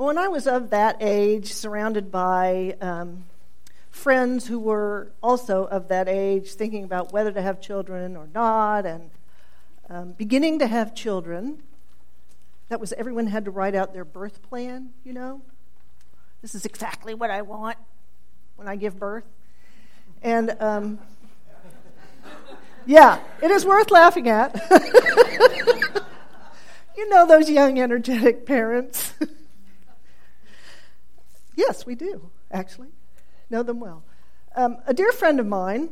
Well, when I was of that age, surrounded by um, friends who were also of that age, thinking about whether to have children or not, and um, beginning to have children, that was everyone had to write out their birth plan, you know? This is exactly what I want when I give birth. And um, yeah, it is worth laughing at. you know those young, energetic parents. yes, we do, actually. Know them well. Um, a dear friend of mine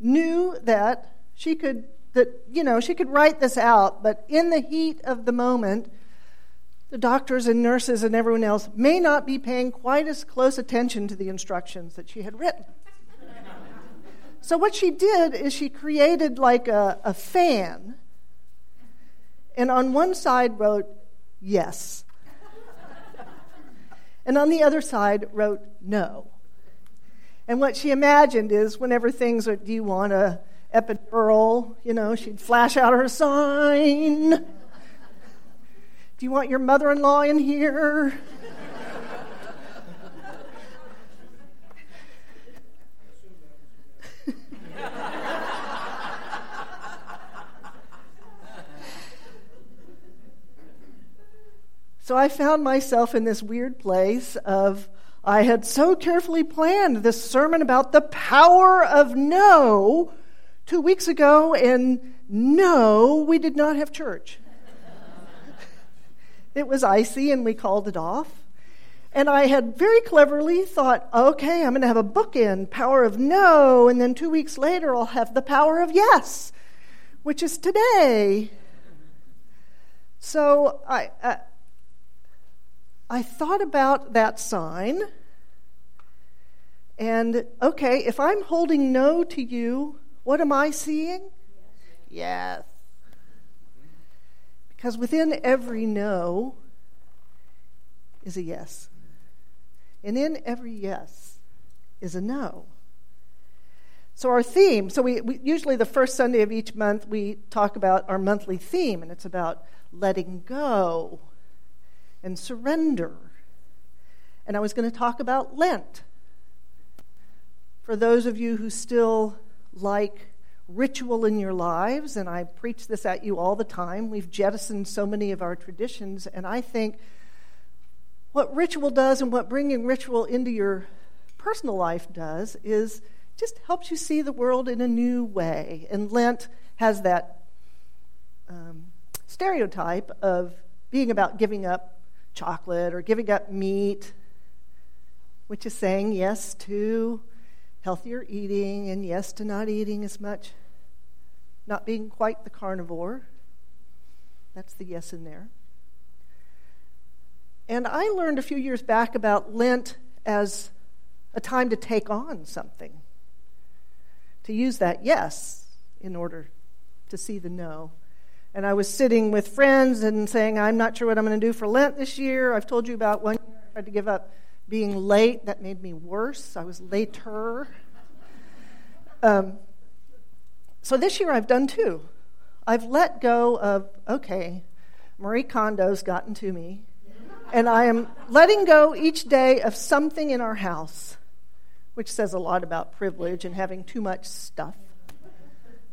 knew that she could that you know she could write this out but in the heat of the moment the doctors and nurses and everyone else may not be paying quite as close attention to the instructions that she had written so, what she did is she created like a, a fan, and on one side wrote, yes. And on the other side wrote, no. And what she imagined is whenever things are, do you want a epidural? You know, she'd flash out her sign. Do you want your mother in law in here? So I found myself in this weird place of I had so carefully planned this sermon about the power of no two weeks ago, and no, we did not have church. it was icy, and we called it off. And I had very cleverly thought, okay, I'm going to have a bookend, power of no, and then two weeks later I'll have the power of yes, which is today. So I, uh, I thought about that sign, and okay, if I'm holding no to you, what am I seeing? Yes. Because within every no is a yes. And in every yes is a no. So, our theme, so we, we, usually the first Sunday of each month, we talk about our monthly theme, and it's about letting go and surrender. And I was going to talk about Lent. For those of you who still like ritual in your lives, and I preach this at you all the time, we've jettisoned so many of our traditions, and I think what ritual does and what bringing ritual into your personal life does is just helps you see the world in a new way. And Lent has that um, stereotype of being about giving up chocolate or giving up meat, which is saying yes to healthier eating and yes to not eating as much, not being quite the carnivore. That's the yes in there. And I learned a few years back about Lent as a time to take on something, to use that yes in order to see the no and I was sitting with friends and saying, I'm not sure what I'm going to do for Lent this year. I've told you about one year I tried to give up being late. That made me worse. I was later. Um, so this year I've done two. I've let go of, okay, Marie Kondo's gotten to me, and I am letting go each day of something in our house, which says a lot about privilege and having too much stuff.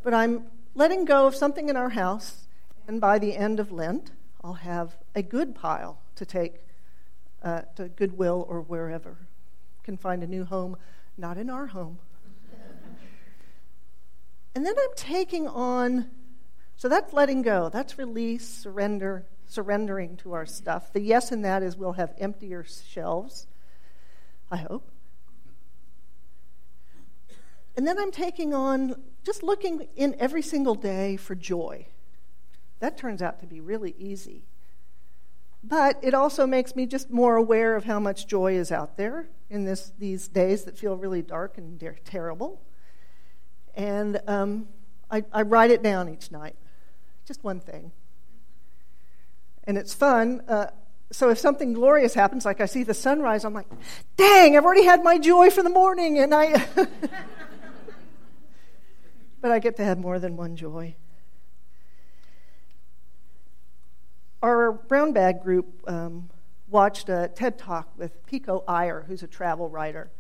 But I'm letting go of something in our house and by the end of Lent, I'll have a good pile to take uh, to Goodwill or wherever. Can find a new home, not in our home. and then I'm taking on, so that's letting go, that's release, surrender, surrendering to our stuff. The yes in that is we'll have emptier shelves, I hope. And then I'm taking on just looking in every single day for joy. That turns out to be really easy. But it also makes me just more aware of how much joy is out there in this, these days that feel really dark and terrible. And um, I, I write it down each night, just one thing. And it's fun. Uh, so if something glorious happens, like I see the sunrise, I'm like, dang, I've already had my joy for the morning. And I. but I get to have more than one joy. Our brown bag group um, watched a TED talk with Pico Iyer, who's a travel writer.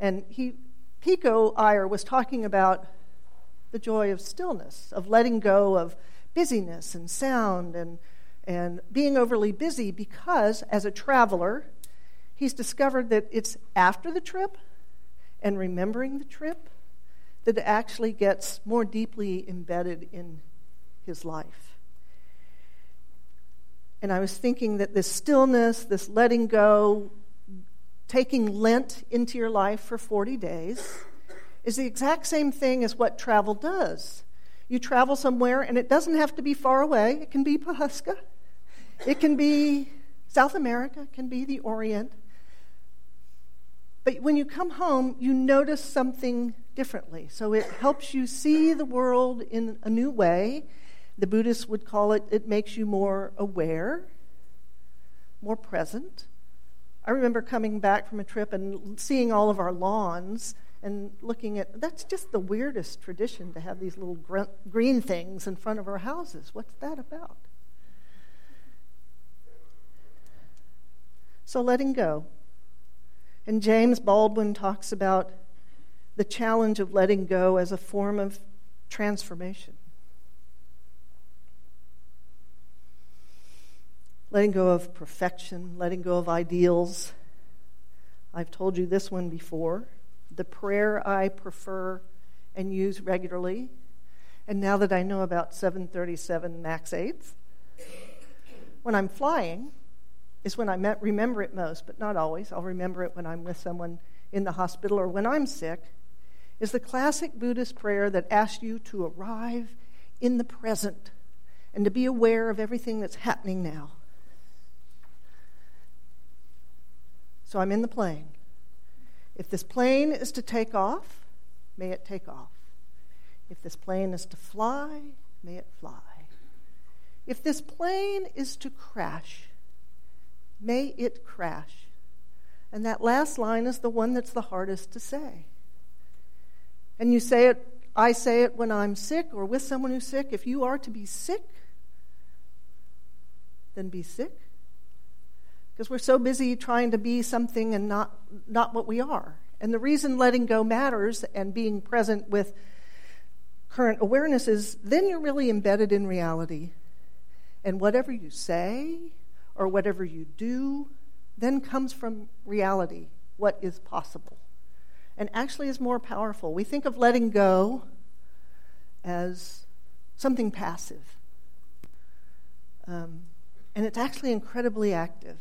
And he, Pico Iyer was talking about the joy of stillness, of letting go of busyness and sound and, and being overly busy because, as a traveler, he's discovered that it's after the trip and remembering the trip that it actually gets more deeply embedded in his life. And I was thinking that this stillness, this letting go, taking Lent into your life for 40 days, is the exact same thing as what travel does. You travel somewhere, and it doesn't have to be far away. It can be Pawhuska, it can be South America, it can be the Orient. But when you come home, you notice something differently. So it helps you see the world in a new way. The Buddhists would call it, it makes you more aware, more present. I remember coming back from a trip and seeing all of our lawns and looking at that's just the weirdest tradition to have these little green things in front of our houses. What's that about? So letting go. And James Baldwin talks about the challenge of letting go as a form of transformation. Letting go of perfection, letting go of ideals. I've told you this one before. The prayer I prefer and use regularly. And now that I know about 737 MAX 8s, when I'm flying, is when I remember it most, but not always. I'll remember it when I'm with someone in the hospital or when I'm sick, is the classic Buddhist prayer that asks you to arrive in the present and to be aware of everything that's happening now. So I'm in the plane. If this plane is to take off, may it take off. If this plane is to fly, may it fly. If this plane is to crash, May it crash. And that last line is the one that's the hardest to say. And you say it, I say it when I'm sick or with someone who's sick. If you are to be sick, then be sick. Because we're so busy trying to be something and not, not what we are. And the reason letting go matters and being present with current awareness is then you're really embedded in reality. And whatever you say, or whatever you do then comes from reality, what is possible, and actually is more powerful. We think of letting go as something passive, um, and it's actually incredibly active.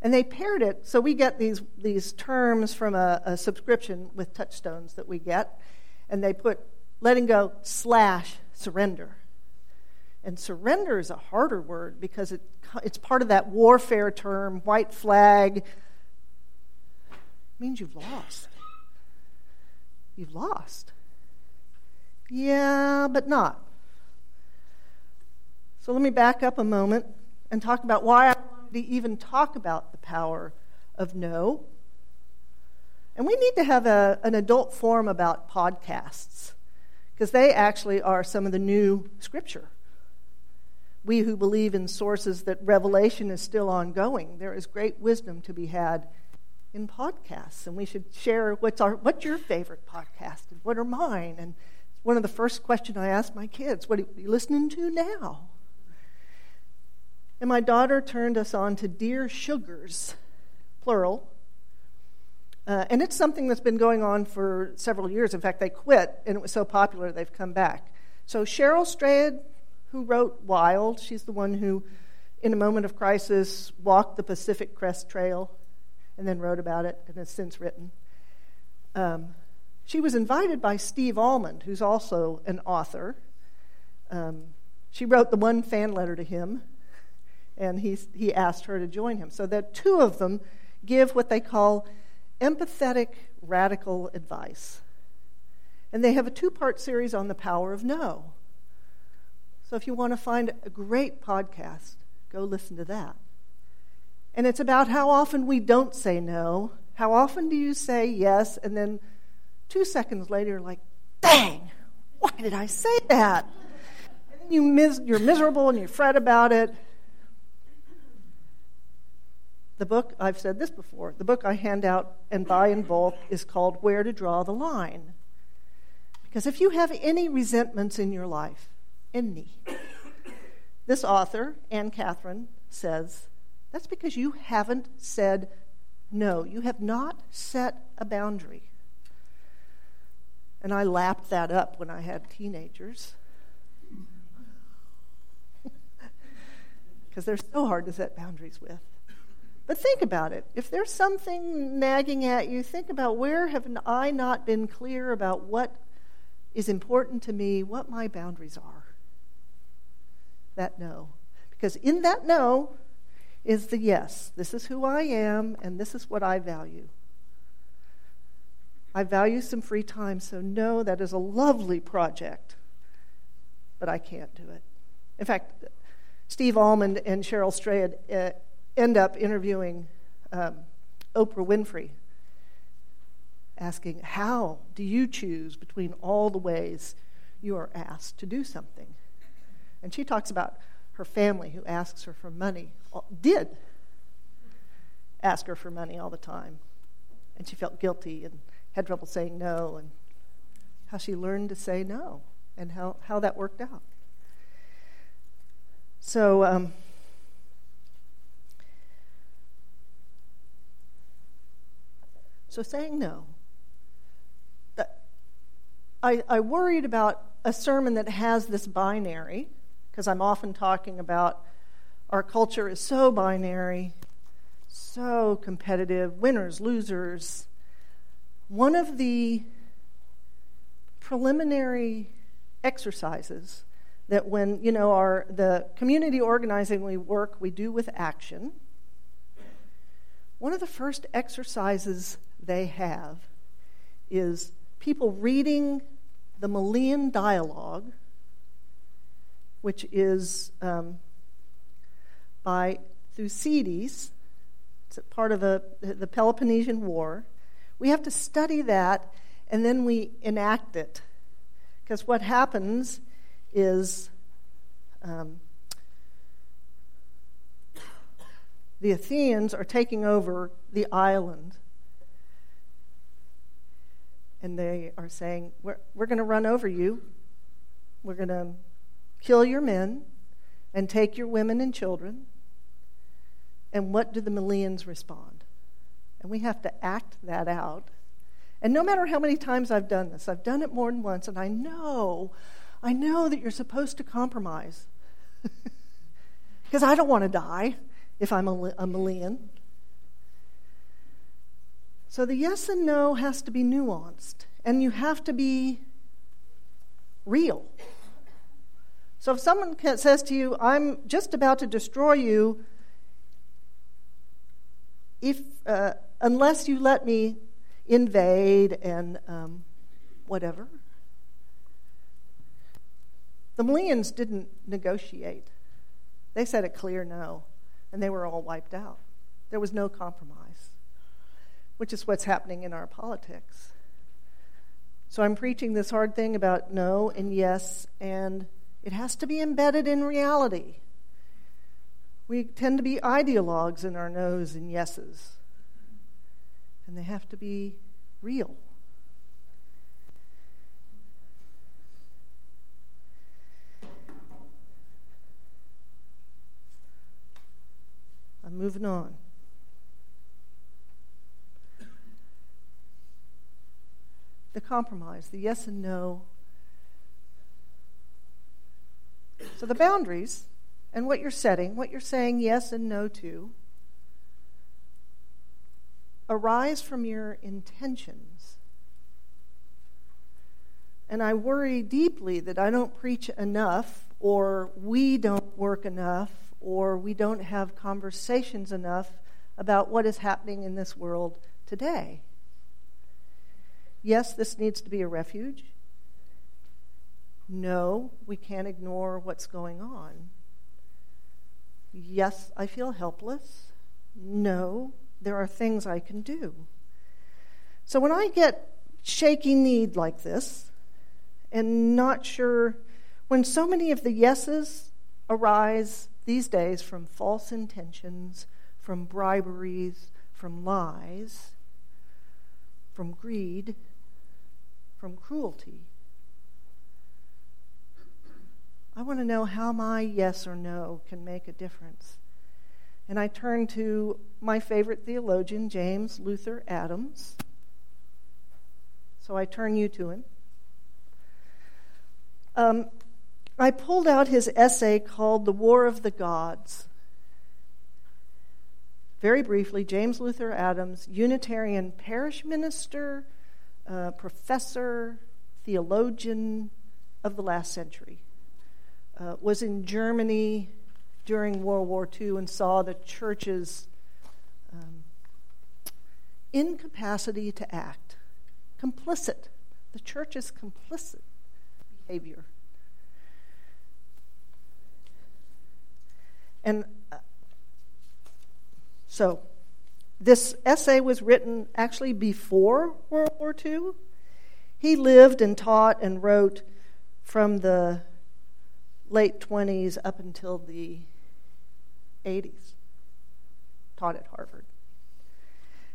And they paired it, so we get these, these terms from a, a subscription with touchstones that we get, and they put letting go slash surrender. And surrender is a harder word because it, it's part of that warfare term, white flag. It means you've lost. You've lost. Yeah, but not. So let me back up a moment and talk about why I to even talk about the power of no. And we need to have a, an adult forum about podcasts because they actually are some of the new scripture we who believe in sources that revelation is still ongoing, there is great wisdom to be had in podcasts. And we should share what's, our, what's your favorite podcast and what are mine. And one of the first questions I ask my kids, what are you listening to now? And my daughter turned us on to Dear Sugars, plural. Uh, and it's something that's been going on for several years. In fact, they quit, and it was so popular they've come back. So Cheryl Strayed who wrote Wild. She's the one who, in a moment of crisis, walked the Pacific Crest Trail and then wrote about it and has since written. Um, she was invited by Steve Almond, who's also an author. Um, she wrote the one fan letter to him, and he, he asked her to join him. So that two of them give what they call empathetic radical advice. And they have a two part series on the power of no. So if you want to find a great podcast, go listen to that. And it's about how often we don't say no. How often do you say yes, and then two seconds later, you're like, dang, why did I say that? And you mis- you're miserable and you fret about it. The book, I've said this before, the book I hand out and buy in bulk is called Where to Draw the Line. Because if you have any resentments in your life, any, this author, Anne Katherine, says that's because you haven't said no. You have not set a boundary. And I lapped that up when I had teenagers. Because they're so hard to set boundaries with. But think about it. If there's something nagging at you, think about where have I not been clear about what is important to me, what my boundaries are. That no. Because in that no is the yes. This is who I am, and this is what I value. I value some free time, so no, that is a lovely project, but I can't do it. In fact, Steve Almond and Cheryl Strayed uh, end up interviewing um, Oprah Winfrey, asking, How do you choose between all the ways you are asked to do something? And she talks about her family who asks her for money, did ask her for money all the time. And she felt guilty and had trouble saying no, and how she learned to say no, and how, how that worked out. So, um, So saying no. I, I worried about a sermon that has this binary, because I'm often talking about our culture is so binary, so competitive, winners, losers. One of the preliminary exercises that when you know our the community organizing we work we do with action one of the first exercises they have is people reading the Melian dialogue, which is um, by Thucydides. It's part of a, the Peloponnesian War. We have to study that and then we enact it. Because what happens is um, the Athenians are taking over the island and they are saying, We're, we're going to run over you. We're going to kill your men and take your women and children. And what do the Melians respond? And we have to act that out. And no matter how many times I've done this, I've done it more than once, and I know, I know that you're supposed to compromise. Because I don't want to die if I'm a, a Melian. So the yes and no has to be nuanced, and you have to be real. So if someone says to you, I'm just about to destroy you, if, uh, unless you let me invade and um, whatever. The Melians didn't negotiate. They said a clear no, and they were all wiped out. There was no compromise which is what's happening in our politics. So I'm preaching this hard thing about no and yes, and it has to be embedded in reality. We tend to be ideologues in our no's and yeses, and they have to be real. I'm moving on. The compromise, the yes and no. So the boundaries and what you're setting, what you're saying yes and no to, arise from your intentions. And I worry deeply that I don't preach enough, or we don't work enough, or we don't have conversations enough about what is happening in this world today. Yes, this needs to be a refuge. No, we can't ignore what's going on. Yes, I feel helpless. No, there are things I can do. So when I get shaky need like this and not sure, when so many of the yeses arise these days from false intentions, from briberies, from lies, from greed, from cruelty. I want to know how my yes or no can make a difference. And I turn to my favorite theologian, James Luther Adams. So I turn you to him. Um, I pulled out his essay called The War of the Gods. Very briefly, James Luther Adams, Unitarian parish minister, uh, professor, theologian of the last century uh, was in Germany during World War II and saw the church's um, incapacity to act, complicit, the church's complicit behavior. And uh, so, this essay was written actually before World War II. He lived and taught and wrote from the late 20s up until the 80s. Taught at Harvard.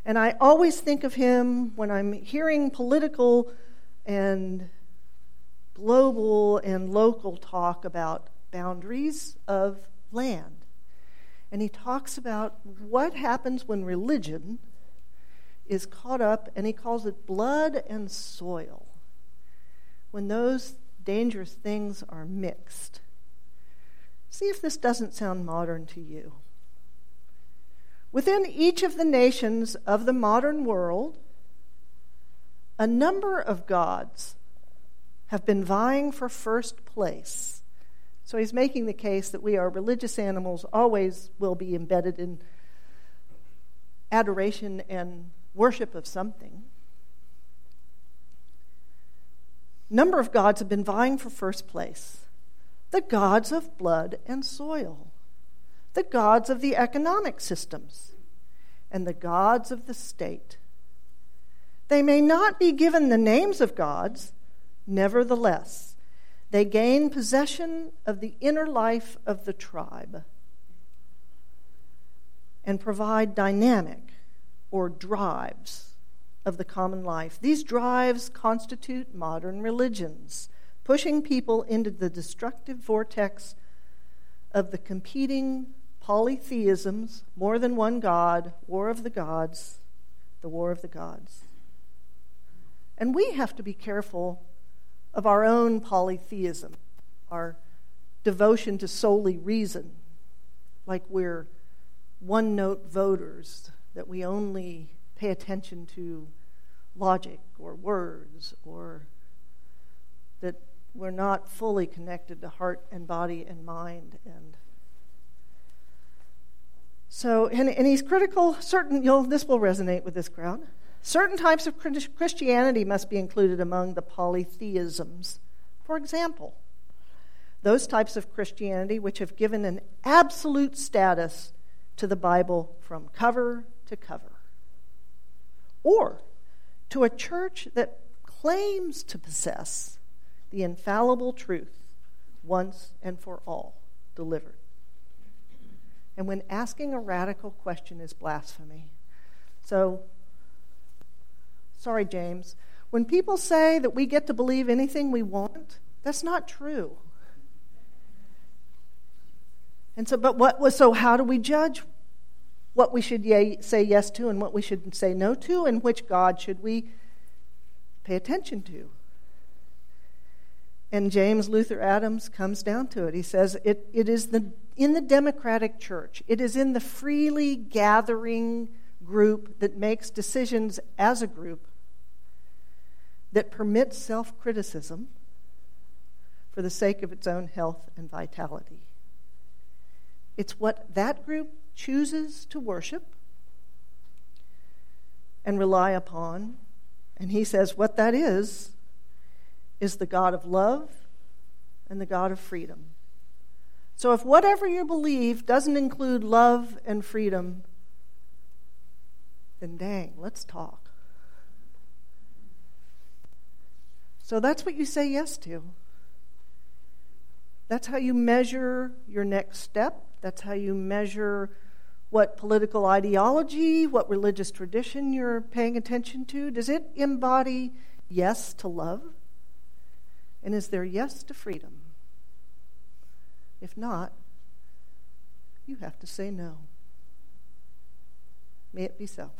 And I always think of him when I'm hearing political and global and local talk about boundaries of land. And he talks about what happens when religion is caught up, and he calls it blood and soil. When those dangerous things are mixed. See if this doesn't sound modern to you. Within each of the nations of the modern world, a number of gods have been vying for first place. So he's making the case that we are religious animals, always will be embedded in adoration and worship of something. number of gods have been vying for first place the gods of blood and soil, the gods of the economic systems, and the gods of the state. They may not be given the names of gods, nevertheless, they gain possession of the inner life of the tribe and provide dynamic or drives of the common life. These drives constitute modern religions, pushing people into the destructive vortex of the competing polytheisms, more than one God, war of the gods, the war of the gods. And we have to be careful of our own polytheism, our devotion to solely reason, like we're one note voters, that we only pay attention to logic or words or that we're not fully connected to heart and body and mind and so and, and he's critical certain you'll this will resonate with this crowd certain types of christianity must be included among the polytheisms for example those types of christianity which have given an absolute status to the bible from cover to cover or to a church that claims to possess the infallible truth once and for all delivered. And when asking a radical question is blasphemy. So, sorry, James, when people say that we get to believe anything we want, that's not true. And so, but what was so? How do we judge what we should say yes to and what we should say no to, and which God should we pay attention to. And James Luther Adams comes down to it. He says it, it is the, in the democratic church, it is in the freely gathering group that makes decisions as a group that permits self criticism for the sake of its own health and vitality. It's what that group chooses to worship and rely upon. And he says what that is, is the God of love and the God of freedom. So if whatever you believe doesn't include love and freedom, then dang, let's talk. So that's what you say yes to. That's how you measure your next step. That's how you measure what political ideology, what religious tradition you're paying attention to? Does it embody yes to love? And is there yes to freedom? If not, you have to say no. May it be so.